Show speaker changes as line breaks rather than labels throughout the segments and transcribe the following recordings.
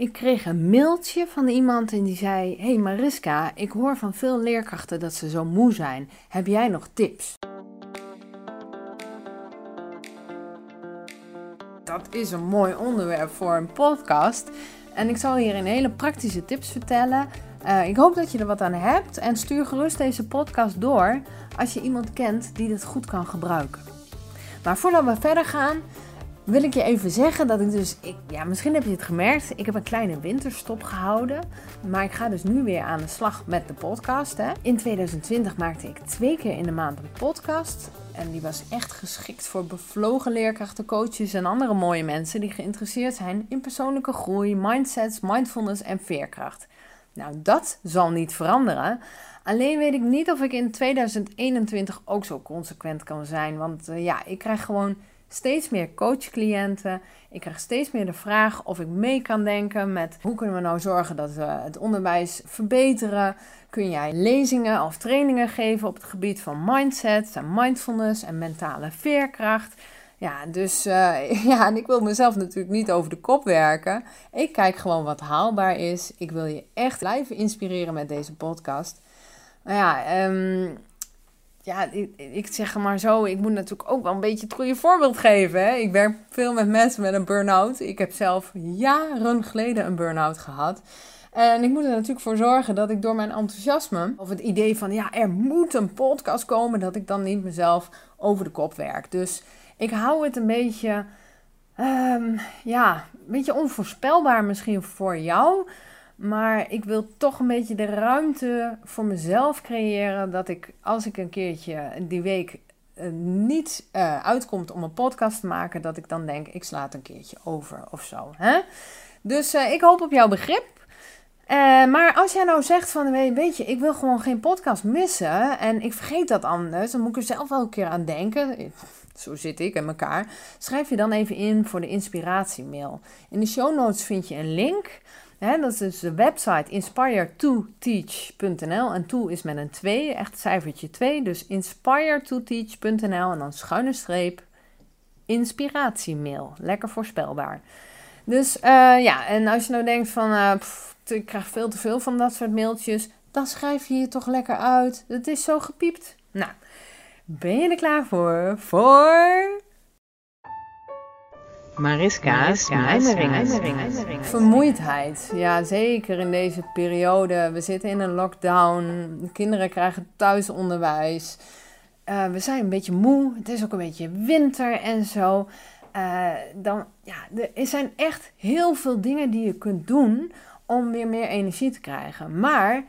Ik kreeg een mailtje van iemand en die zei: Hey Mariska, ik hoor van veel leerkrachten dat ze zo moe zijn. Heb jij nog tips? Dat is een mooi onderwerp voor een podcast. En ik zal hier een hele praktische tips vertellen. Uh, ik hoop dat je er wat aan hebt en stuur gerust deze podcast door als je iemand kent die dit goed kan gebruiken. Maar voordat we verder gaan, wil ik je even zeggen dat ik dus, ik, ja, misschien heb je het gemerkt, ik heb een kleine winterstop gehouden. Maar ik ga dus nu weer aan de slag met de podcast. Hè. In 2020 maakte ik twee keer in de maand een podcast. En die was echt geschikt voor bevlogen leerkrachten, coaches en andere mooie mensen die geïnteresseerd zijn in persoonlijke groei, mindsets, mindfulness en veerkracht. Nou, dat zal niet veranderen. Alleen weet ik niet of ik in 2021 ook zo consequent kan zijn. Want uh, ja, ik krijg gewoon steeds meer coachcliënten. Ik krijg steeds meer de vraag of ik mee kan denken met hoe kunnen we nou zorgen dat we het onderwijs verbeteren. Kun jij lezingen of trainingen geven op het gebied van mindset en mindfulness en mentale veerkracht? Ja, dus uh, ja, en ik wil mezelf natuurlijk niet over de kop werken. Ik kijk gewoon wat haalbaar is. Ik wil je echt blijven inspireren met deze podcast. Nou ja, um, ja, ik, ik, zeg maar zo, ik moet natuurlijk ook wel een beetje het goede voorbeeld geven. Hè? Ik werk veel met mensen met een burn-out. Ik heb zelf jaren geleden een burn-out gehad. En ik moet er natuurlijk voor zorgen dat ik door mijn enthousiasme, of het idee van ja, er moet een podcast komen, dat ik dan niet mezelf over de kop werk. Dus ik hou het een beetje, um, ja, een beetje onvoorspelbaar misschien voor jou. Maar ik wil toch een beetje de ruimte voor mezelf creëren. Dat ik als ik een keertje die week uh, niet uh, uitkomt om een podcast te maken, dat ik dan denk, ik sla een keertje over of zo. Hè? Dus uh, ik hoop op jouw begrip. maar als jij nou zegt van, weet je, ik wil gewoon geen podcast missen en ik vergeet dat anders, dan moet ik er zelf wel een keer aan denken. Zo zit ik in elkaar. Schrijf je dan even in voor de inspiratiemail. In de show notes vind je een link dat is dus de website inspire2teach.nl. En to is met een 2, echt cijfertje 2. Dus inspire2teach.nl en dan schuine streep inspiratiemail. Lekker voorspelbaar. Dus uh, ja, en als je nou denkt van pff, ik krijg veel te veel van dat soort mailtjes, dan schrijf je je toch lekker uit. Het is zo gepiept. Nou, ben je er klaar voor? Voor
Mariska's, Mariska's
Vermoeidheid, ja zeker in deze periode. We zitten in een lockdown, de kinderen krijgen thuisonderwijs. Uh, we zijn een beetje moe, het is ook een beetje winter en zo. Uh, dan, ja, er zijn echt heel veel dingen die je kunt doen om weer meer energie te krijgen. Maar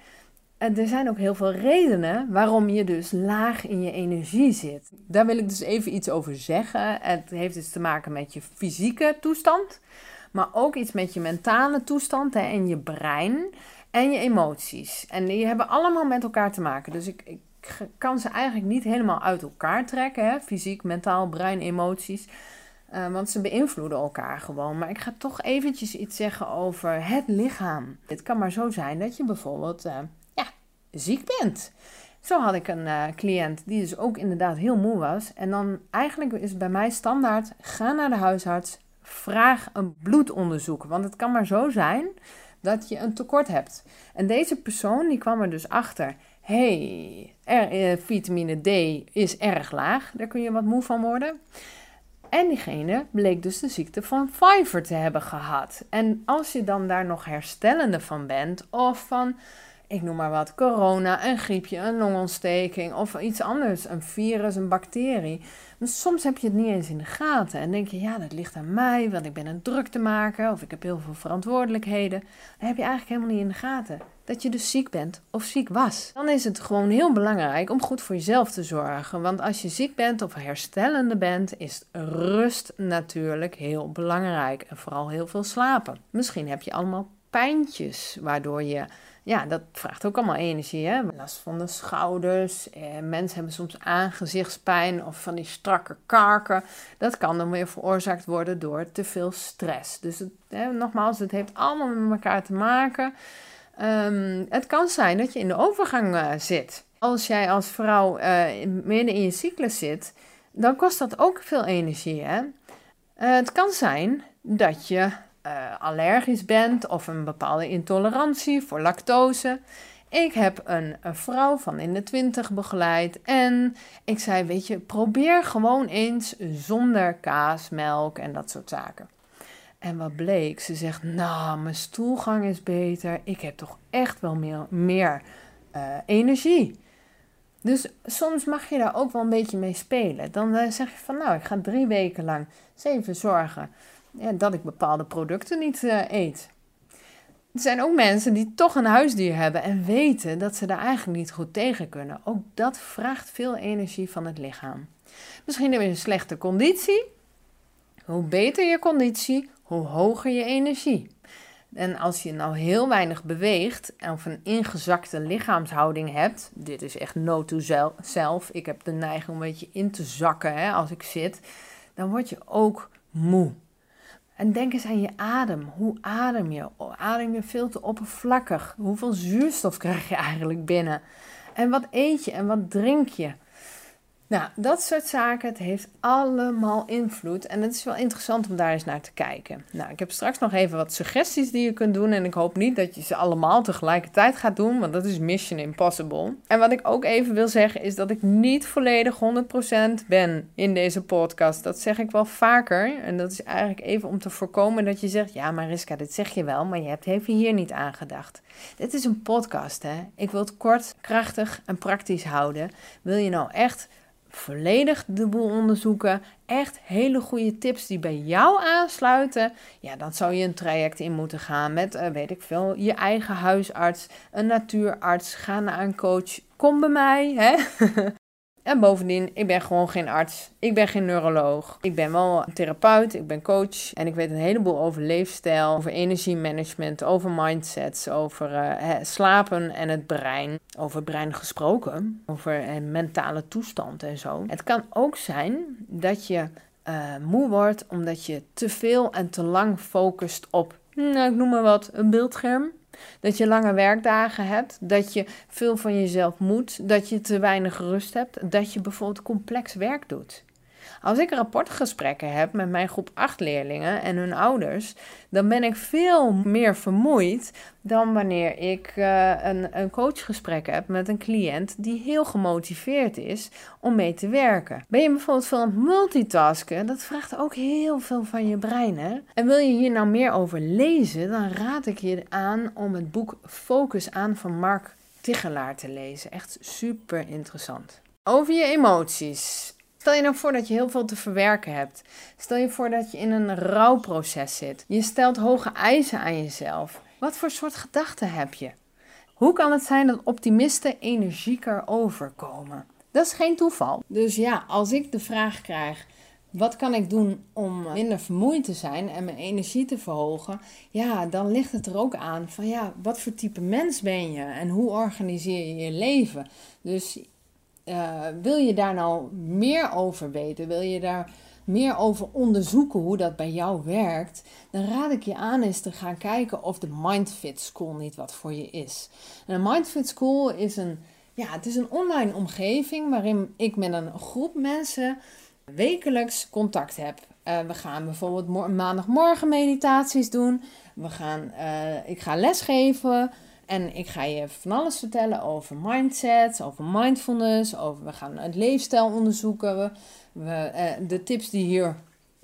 er zijn ook heel veel redenen waarom je dus laag in je energie zit. Daar wil ik dus even iets over zeggen. Het heeft dus te maken met je fysieke toestand, maar ook iets met je mentale toestand hè, en je brein en je emoties. En die hebben allemaal met elkaar te maken. Dus ik, ik kan ze eigenlijk niet helemaal uit elkaar trekken. Hè? Fysiek, mentaal, brein, emoties. Uh, want ze beïnvloeden elkaar gewoon. Maar ik ga toch eventjes iets zeggen over het lichaam. Het kan maar zo zijn dat je bijvoorbeeld uh, ziek bent. Zo had ik een uh, cliënt die dus ook inderdaad heel moe was. En dan eigenlijk is bij mij standaard: ga naar de huisarts, vraag een bloedonderzoek. Want het kan maar zo zijn dat je een tekort hebt. En deze persoon die kwam er dus achter: hey, uh, vitamine D is erg laag. Daar kun je wat moe van worden. En diegene bleek dus de ziekte van Pfeiffer te hebben gehad. En als je dan daar nog herstellende van bent, of van ik noem maar wat, corona, een griepje, een longontsteking of iets anders, een virus, een bacterie. Maar soms heb je het niet eens in de gaten en denk je, ja, dat ligt aan mij, want ik ben een druk te maken of ik heb heel veel verantwoordelijkheden. Dan heb je eigenlijk helemaal niet in de gaten dat je dus ziek bent of ziek was. Dan is het gewoon heel belangrijk om goed voor jezelf te zorgen. Want als je ziek bent of herstellende bent, is rust natuurlijk heel belangrijk. En vooral heel veel slapen. Misschien heb je allemaal pijntjes waardoor je ja, dat vraagt ook allemaal energie. Hè? Last van de schouders. Eh, mensen hebben soms aangezichtspijn of van die strakke kaken. Dat kan dan weer veroorzaakt worden door te veel stress. Dus nogmaals, het heeft allemaal met elkaar te maken. Um, het kan zijn dat je in de overgang uh, zit. Als jij als vrouw uh, midden in je cyclus zit, dan kost dat ook veel energie. Hè? Uh, het kan zijn dat je uh, allergisch bent of een bepaalde intolerantie voor lactose. Ik heb een, vrouw van in de twintig begeleid en ik zei, weet je, probeer gewoon eens zonder kaas, melk en dat soort zaken. En wat bleek? Ze zegt, nou, mijn stoelgang is beter. Ik heb toch echt wel meer, meer uh, energie. Dus soms mag je daar ook wel een beetje mee spelen. Dan uh, zeg je van, nou, ik ga drie weken lang eens even zorgen dat ik bepaalde producten niet uh, eet. Er zijn ook mensen die toch een huisdier hebben en weten dat ze daar eigenlijk niet goed tegen kunnen. Ook dat vraagt veel energie van het lichaam. Misschien heb je een slechte conditie. Hoe beter je conditie, hoe hoger je energie. En als je nou heel weinig beweegt of een ingezakte lichaamshouding hebt, dit is echt no to self, ik heb de neiging om een beetje in te zakken hè, als ik zit, dan word je ook moe. En denk eens aan je adem. Hoe adem je? Adem je veel te oppervlakkig? Hoeveel zuurstof krijg je eigenlijk binnen? En wat eet je en wat drink je? Nou, dat soort zaken, het heeft allemaal invloed. En het is wel interessant om daar eens naar te kijken. Nou, ik heb straks nog even wat suggesties die je kunt doen. En ik hoop niet dat je ze allemaal tegelijkertijd gaat doen, want dat is mission impossible. En wat ik ook even wil zeggen, is dat ik niet volledig 100% ben in deze podcast. Dat zeg ik wel vaker. En dat is eigenlijk even om te voorkomen dat je zegt: Ja, Mariska, dit zeg je wel, maar je hebt even hier niet aan gedacht. Dit is een podcast, hè? Ik wil het kort, krachtig en praktisch houden. Wil je nou echt volledig de boel onderzoeken, echt hele goede tips die bij jou aansluiten, ja, dan zou je een traject in moeten gaan met, uh, weet ik veel, je eigen huisarts, een natuurarts, ga naar een coach, kom bij mij, hè? En bovendien, ik ben gewoon geen arts. Ik ben geen neuroloog. Ik ben wel therapeut, ik ben coach. En ik weet een heleboel over leefstijl, over energiemanagement, over mindsets, over uh, slapen en het brein. Over brein gesproken, over uh, mentale toestand en zo. Het kan ook zijn dat je uh, moe wordt omdat je te veel en te lang focust op, nou, ik noem maar wat, een beeldscherm dat je lange werkdagen hebt, dat je veel van jezelf moet, dat je te weinig rust hebt, dat je bijvoorbeeld complex werk doet. Als ik rapportgesprekken heb met mijn groep 8 leerlingen en hun ouders, dan ben ik veel meer vermoeid dan wanneer ik uh, een, een coachgesprek heb met een cliënt die heel gemotiveerd is om mee te werken. Ben je bijvoorbeeld aan het multitasken, dat vraagt ook heel veel van je brein. Hè? En wil je hier nou meer over lezen, dan raad ik je aan om het boek Focus aan van Mark Tichelaar te lezen. Echt super interessant. Over je emoties. Stel je nou voor dat je heel veel te verwerken hebt. Stel je voor dat je in een rouwproces zit. Je stelt hoge eisen aan jezelf. Wat voor soort gedachten heb je? Hoe kan het zijn dat optimisten energieker overkomen? Dat is geen toeval. Dus ja, als ik de vraag krijg: wat kan ik doen om minder vermoeid te zijn en mijn energie te verhogen? Ja, dan ligt het er ook aan van ja, wat voor type mens ben je en hoe organiseer je je leven? Dus uh, wil je daar nou meer over weten? Wil je daar meer over onderzoeken hoe dat bij jou werkt? Dan raad ik je aan eens te gaan kijken of de Mindfit School niet wat voor je is. De Mindfit School is een, ja, het is een online omgeving waarin ik met een groep mensen wekelijks contact heb. Uh, we gaan bijvoorbeeld maandagmorgen meditaties doen. We gaan, uh, ik ga lesgeven. En ik ga je van alles vertellen over mindset, over mindfulness, over we gaan het leefstijl onderzoeken. We, eh, de tips die hier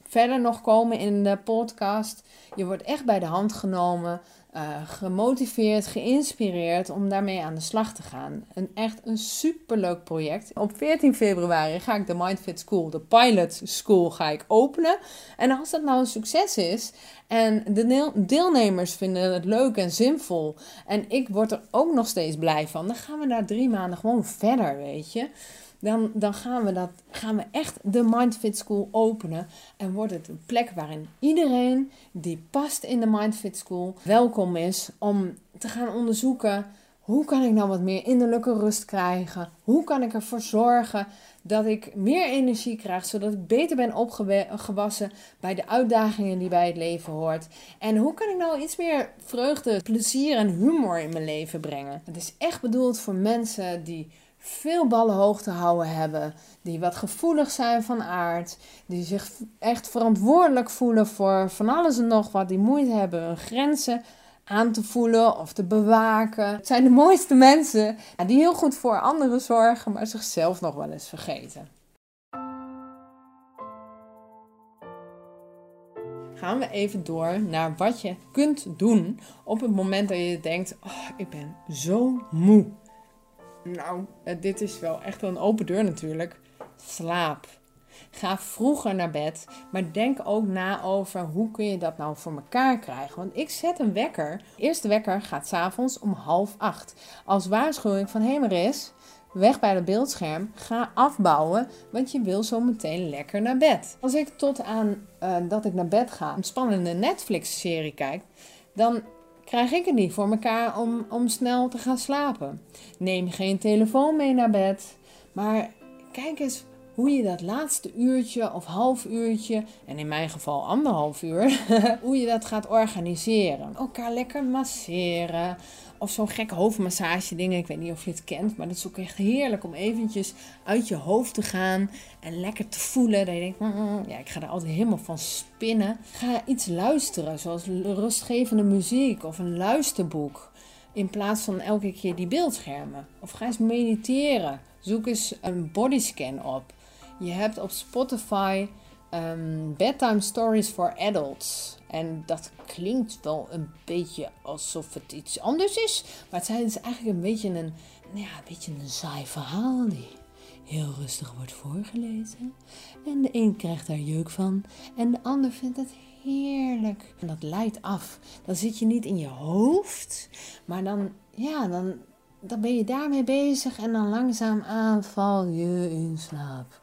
verder nog komen in de podcast. Je wordt echt bij de hand genomen, uh, gemotiveerd, geïnspireerd om daarmee aan de slag te gaan. Een echt een superleuk project. Op 14 februari ga ik de Mindfit School, de Pilot School, ga ik openen. En als dat nou een succes is en de deelnemers vinden het leuk en zinvol en ik word er ook nog steeds blij van, dan gaan we daar drie maanden gewoon verder, weet je dan, dan gaan, we dat, gaan we echt de Mindfit School openen. En wordt het een plek waarin iedereen die past in de Mindfit School welkom is om te gaan onderzoeken. Hoe kan ik nou wat meer innerlijke rust krijgen? Hoe kan ik ervoor zorgen dat ik meer energie krijg, zodat ik beter ben opgewassen bij de uitdagingen die bij het leven hoort? En hoe kan ik nou iets meer vreugde, plezier en humor in mijn leven brengen? Het is echt bedoeld voor mensen die veel ballen hoog te houden hebben, die wat gevoelig zijn van aard, die zich echt verantwoordelijk voelen voor van alles en nog wat, die moeite hebben hun grenzen aan te voelen of te bewaken. Het zijn de mooiste mensen die heel goed voor anderen zorgen, maar zichzelf nog wel eens vergeten. Gaan we even door naar wat je kunt doen op het moment dat je denkt: oh, ik ben zo moe. Nou, eh, dit is wel echt een open deur natuurlijk. Slaap. Ga vroeger naar bed, maar denk ook na over hoe kun je dat nou voor elkaar krijgen. Want ik zet een wekker. De eerste wekker gaat s'avonds om half acht. Als waarschuwing van hé Maris, weg bij het beeldscherm, ga afbouwen, want je wil zo meteen lekker naar bed. Als ik tot aan uh, dat ik naar bed ga een spannende Netflix-serie kijk, dan krijg ik het niet voor elkaar om, om snel te gaan slapen. Neem geen telefoon mee naar bed, maar kijk eens hoe je dat laatste uurtje of half uurtje, en in mijn geval anderhalf uur, hoe je dat gaat organiseren. Elkaar lekker masseren. Of zo'n gek hoofdmassage dingen. Ik weet niet of je het kent, maar dat is ook echt heerlijk om eventjes uit je hoofd te gaan en lekker te voelen. Dat je denkt, mm, mm, ja, ik ga er altijd helemaal van spinnen. Ga iets luisteren, zoals rustgevende muziek of een luisterboek. In plaats van elke keer die beeldschermen. Of ga eens mediteren. Zoek eens een bodyscan op. Je hebt op Spotify um, Bedtime Stories for Adults. En dat klinkt wel een beetje alsof het iets anders is. Maar het is eigenlijk een beetje een, nou ja, een, beetje een saai verhaal die heel rustig wordt voorgelezen. En de een krijgt daar jeuk van en de ander vindt het heerlijk. En dat leidt af. Dan zit je niet in je hoofd, maar dan, ja, dan, dan ben je daarmee bezig en dan langzaam val je in slaap.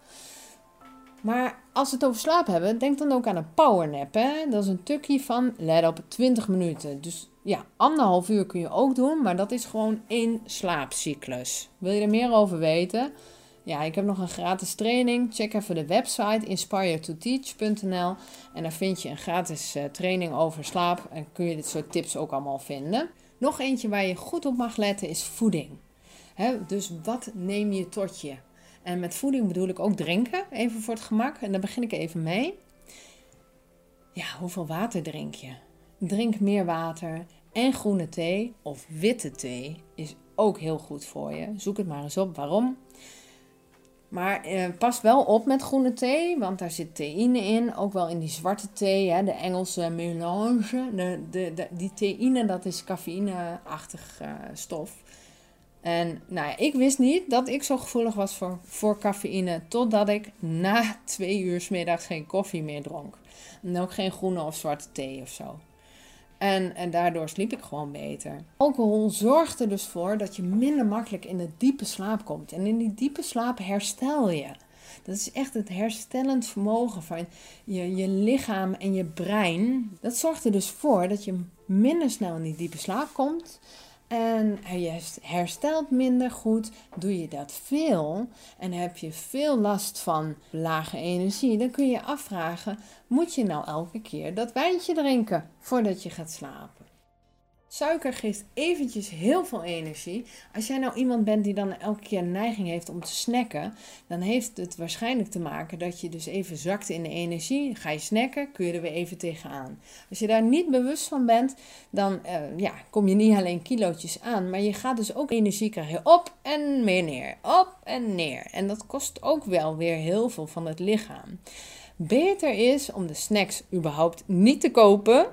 Maar als we het over slaap hebben, denk dan ook aan een powernap. Hè? Dat is een tukje van, let op, 20 minuten. Dus ja, anderhalf uur kun je ook doen, maar dat is gewoon één slaapcyclus. Wil je er meer over weten? Ja, ik heb nog een gratis training. Check even de website inspiretoteach.nl en daar vind je een gratis uh, training over slaap en kun je dit soort tips ook allemaal vinden. Nog eentje waar je goed op mag letten is voeding. dus wat neem je tot je? En met voeding bedoel ik ook drinken, even voor het gemak. En daar begin ik even mee. Ja, hoeveel water drink je? Drink meer water en groene thee of witte thee is ook heel goed voor je. Zoek het maar eens op waarom. Maar eh, pas wel op met groene thee, want daar zit theïne in. Ook wel in die zwarte thee, hè, de Engelse melange. De, de, die theïne, dat is cafeïne-achtig uh, stof. En nou ja, ik wist niet dat ik zo gevoelig was voor, voor cafeïne. Totdat ik na twee uur s middags geen koffie meer dronk. En ook geen groene of zwarte thee of zo. En, en daardoor sliep ik gewoon beter. Alcohol zorgt er dus voor dat je minder makkelijk in de diepe slaap komt. En in die diepe slaap herstel je. Dat is echt het herstellend vermogen van je, je lichaam en je brein. Dat zorgt er dus voor dat je minder snel in die diepe slaap komt. En je herstelt minder goed, doe je dat veel en heb je veel last van lage energie, dan kun je afvragen: moet je nou elke keer dat wijntje drinken voordat je gaat slapen? Suiker geeft eventjes heel veel energie. Als jij nou iemand bent die dan elke keer neiging heeft om te snacken, dan heeft het waarschijnlijk te maken dat je dus even zakt in de energie. Ga je snacken, kun je er weer even tegenaan. Als je daar niet bewust van bent, dan uh, ja, kom je niet alleen kilootjes aan, maar je gaat dus ook energie krijgen op en meer neer, op en neer. En dat kost ook wel weer heel veel van het lichaam. Beter is om de snacks überhaupt niet te kopen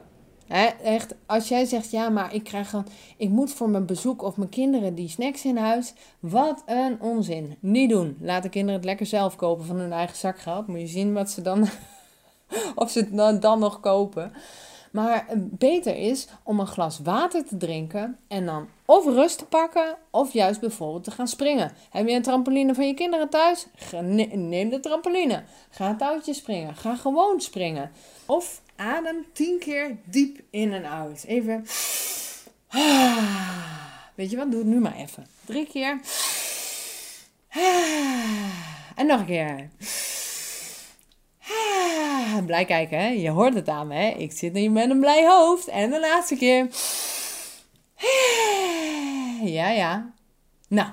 echt, als jij zegt, ja, maar ik, krijg een, ik moet voor mijn bezoek of mijn kinderen die snacks in huis. Wat een onzin. Niet doen. Laat de kinderen het lekker zelf kopen van hun eigen zakgeld. Moet je zien wat ze dan, of ze het dan, dan nog kopen. Maar beter is om een glas water te drinken en dan of rust te pakken of juist bijvoorbeeld te gaan springen. Heb je een trampoline van je kinderen thuis? Neem de trampoline. Ga touwtje springen. Ga gewoon springen. Of adem tien keer diep in en uit. Even. Weet je wat? Doe het nu maar even. Drie keer. En nog een keer. Blij kijken, hè? Je hoort het aan me, hè? Ik zit hier met een blij hoofd. En de laatste keer. Ja, ja. Nou,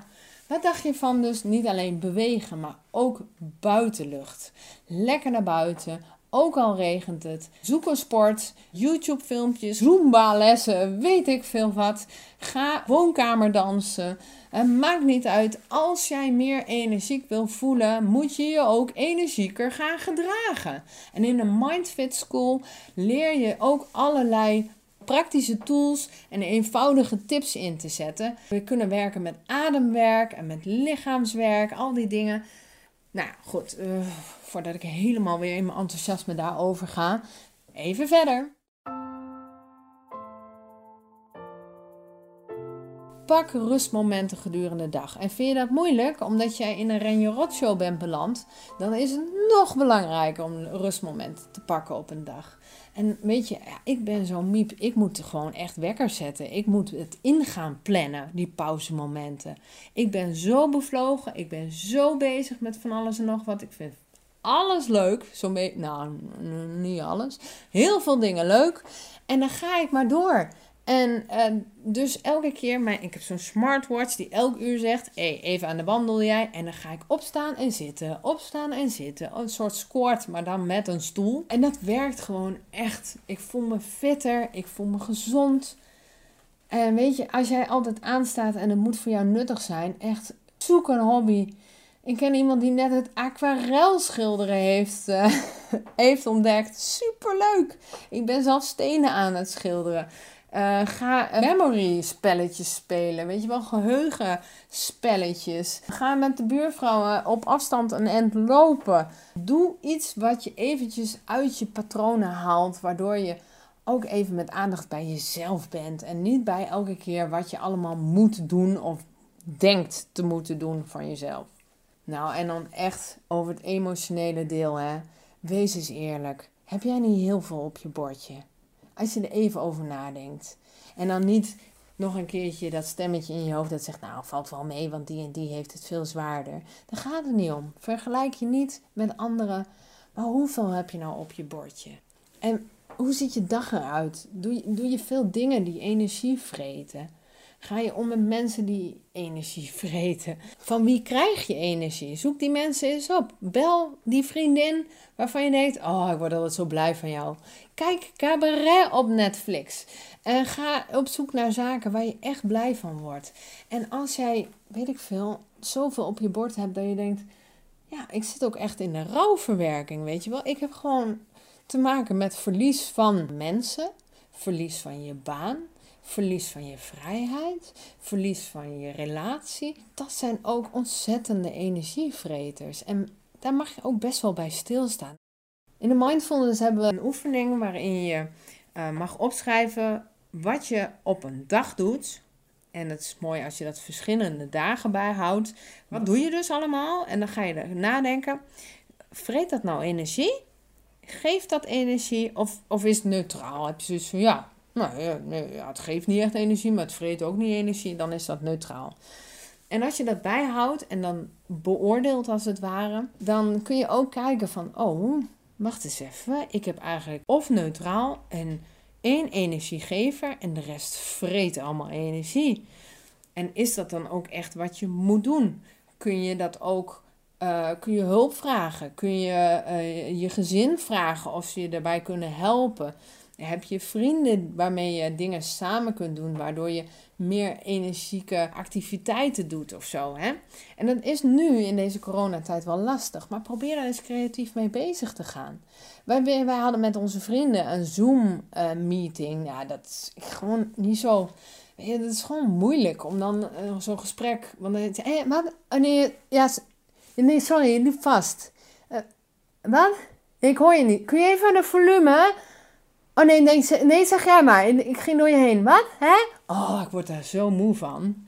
Wat dacht je van dus niet alleen bewegen, maar ook buitenlucht? Lekker naar buiten, ook al regent het. Zoek een sport, YouTube filmpjes, Zumba lessen, weet ik veel wat. Ga woonkamer dansen. Het maakt niet uit. Als jij meer energiek wil voelen, moet je je ook energieker gaan gedragen. En in de Mindfit School leer je ook allerlei praktische tools en eenvoudige tips in te zetten. We kunnen werken met ademwerk en met lichaamswerk, al die dingen. Nou goed, uh, voordat ik helemaal weer in mijn enthousiasme daarover ga, even verder. Pak rustmomenten gedurende de dag. En vind je dat moeilijk omdat jij in een Renje bent beland, dan is het nog belangrijker om een rustmoment te pakken op een dag. En weet je, ik ben zo'n miep. Ik moet gewoon echt wekker zetten. Ik moet het ingaan plannen, die pauzemomenten. Ik ben zo bevlogen. Ik ben zo bezig met van alles en nog wat. Ik vind alles leuk. Zo nou, niet alles. Heel veel dingen leuk. En dan ga ik maar door. En uh, dus elke keer, mijn, ik heb zo'n smartwatch die elk uur zegt: hey, even aan de wandel jij. En dan ga ik opstaan en zitten, opstaan en zitten. Een soort squat, maar dan met een stoel. En dat werkt gewoon echt. Ik voel me fitter, ik voel me gezond. En weet je, als jij altijd aanstaat en het moet voor jou nuttig zijn, echt zoek een hobby. Ik ken iemand die net het aquarelschilderen heeft, uh, heeft ontdekt. Superleuk! Ik ben zelf stenen aan het schilderen. Uh, ga memory spelletjes spelen. Weet je wel, geheugenspelletjes. Ga met de buurvrouwen op afstand een end lopen. Doe iets wat je eventjes uit je patronen haalt. Waardoor je ook even met aandacht bij jezelf bent. En niet bij elke keer wat je allemaal moet doen of denkt te moeten doen van jezelf. Nou, en dan echt over het emotionele deel, hè. Wees eens eerlijk. Heb jij niet heel veel op je bordje? Als je er even over nadenkt. En dan niet nog een keertje dat stemmetje in je hoofd dat zegt, nou valt wel mee, want die en die heeft het veel zwaarder. Daar gaat het niet om. Vergelijk je niet met anderen, maar hoeveel heb je nou op je bordje? En hoe ziet je dag eruit? Doe je, doe je veel dingen die energie vreten? Ga je om met mensen die energie vreten? Van wie krijg je energie? Zoek die mensen eens op. Bel die vriendin waarvan je denkt: Oh, ik word altijd zo blij van jou. Kijk cabaret op Netflix. En ga op zoek naar zaken waar je echt blij van wordt. En als jij, weet ik veel, zoveel op je bord hebt dat je denkt: Ja, ik zit ook echt in de rouwverwerking. Weet je wel, ik heb gewoon te maken met verlies van mensen, verlies van je baan verlies van je vrijheid, verlies van je relatie. Dat zijn ook ontzettende energievreters. En daar mag je ook best wel bij stilstaan. In de mindfulness hebben we een oefening waarin je uh, mag opschrijven wat je op een dag doet. En het is mooi als je dat verschillende dagen bijhoudt. Wat doe je dus allemaal? En dan ga je er nadenken. Vreet dat nou energie? Geeft dat energie? Of, of is het neutraal? Heb je zoiets van ja, nou het geeft niet echt energie, maar het vreet ook niet energie. Dan is dat neutraal. En als je dat bijhoudt en dan beoordeelt als het ware, dan kun je ook kijken van, oh, wacht eens even. Ik heb eigenlijk of neutraal en één energiegever en de rest vreet allemaal energie. En is dat dan ook echt wat je moet doen? Kun je dat ook, uh, kun je hulp vragen? Kun je uh, je gezin vragen of ze je daarbij kunnen helpen? Heb je vrienden waarmee je dingen samen kunt doen, waardoor je meer energieke activiteiten doet of zo. Hè? En dat is nu in deze coronatijd wel lastig, maar probeer daar eens creatief mee bezig te gaan. Wij, wij hadden met onze vrienden een Zoom-meeting. ja, dat is gewoon niet zo. Dat is gewoon moeilijk om dan uh, zo'n gesprek. Want dan hé, hey, wat? Oh, nee, ja, nee, sorry, je liep vast. Uh, wat? Ik hoor je niet. Kun je even de volume? Oh nee, nee, zeg jij maar. Ik ging door je heen. Wat? Hè? Oh, ik word daar zo moe van.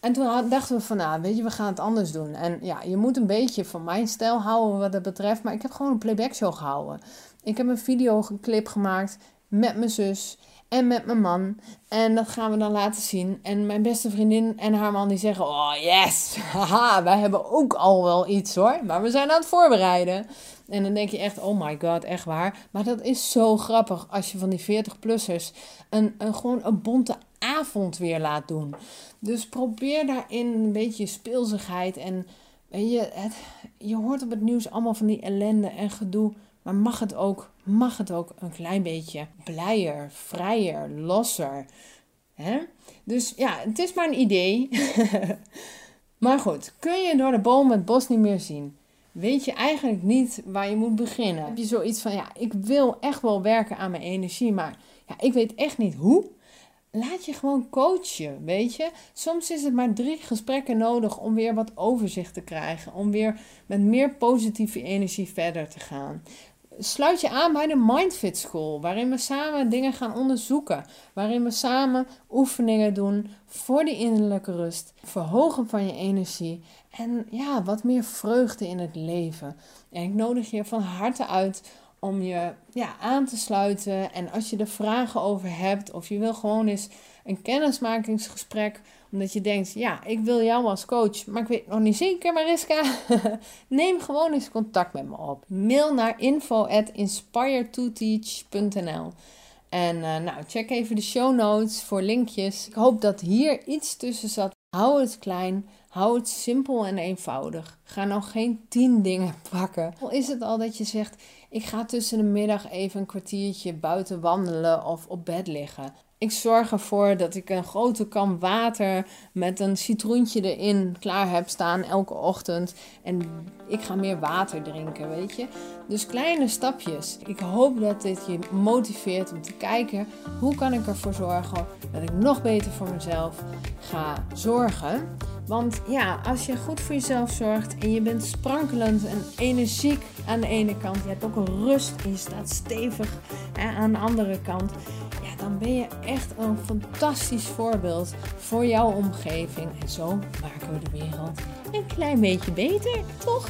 En toen dachten we van, nou, weet je, we gaan het anders doen. En ja, je moet een beetje van mijn stijl houden wat dat betreft. Maar ik heb gewoon een playback show gehouden. Ik heb een videoclip gemaakt met mijn zus en met mijn man. En dat gaan we dan laten zien. En mijn beste vriendin en haar man die zeggen, oh yes, haha, wij hebben ook al wel iets hoor. Maar we zijn aan het voorbereiden. En dan denk je echt, oh my god, echt waar. Maar dat is zo grappig als je van die 40-plussers een, een, gewoon een bonte avond weer laat doen. Dus probeer daarin een beetje speelsigheid en je, het, je hoort op het nieuws allemaal van die ellende en gedoe. Maar mag het ook, mag het ook een klein beetje blijer, vrijer, losser. Hè? Dus ja, het is maar een idee. maar goed, kun je door de boom het bos niet meer zien? Weet je eigenlijk niet waar je moet beginnen? Heb je zoiets van, ja, ik wil echt wel werken aan mijn energie, maar ja, ik weet echt niet hoe? Laat je gewoon coachen, weet je. Soms is het maar drie gesprekken nodig om weer wat overzicht te krijgen. Om weer met meer positieve energie verder te gaan sluit je aan bij de Mindfit School, waarin we samen dingen gaan onderzoeken, waarin we samen oefeningen doen voor die innerlijke rust, verhogen van je energie en ja, wat meer vreugde in het leven. En ik nodig je van harte uit om je ja, aan te sluiten en als je er vragen over hebt of je wil gewoon eens een kennismakingsgesprek omdat je denkt, ja, ik wil jou als coach, maar ik weet nog niet zeker, Mariska. Neem gewoon eens contact met me op. Mail naar info at inspiretoteach.nl En uh, nou, check even de show notes voor linkjes. Ik hoop dat hier iets tussen zat. Hou het klein, hou het simpel en eenvoudig. Ga nou geen tien dingen pakken. Al is het al dat je zegt, ik ga tussen de middag even een kwartiertje buiten wandelen of op bed liggen. Ik zorg ervoor dat ik een grote kan water met een citroentje erin klaar heb staan elke ochtend. En ik ga meer water drinken, weet je. Dus kleine stapjes. Ik hoop dat dit je motiveert om te kijken hoe kan ik ervoor zorgen dat ik nog beter voor mezelf ga zorgen. Want ja, als je goed voor jezelf zorgt en je bent sprankelend en energiek aan de ene kant, je hebt ook een rust en je staat stevig hè, aan de andere kant, ja, dan ben je echt een fantastisch voorbeeld voor jouw omgeving. En zo maken we de wereld een klein beetje beter, toch?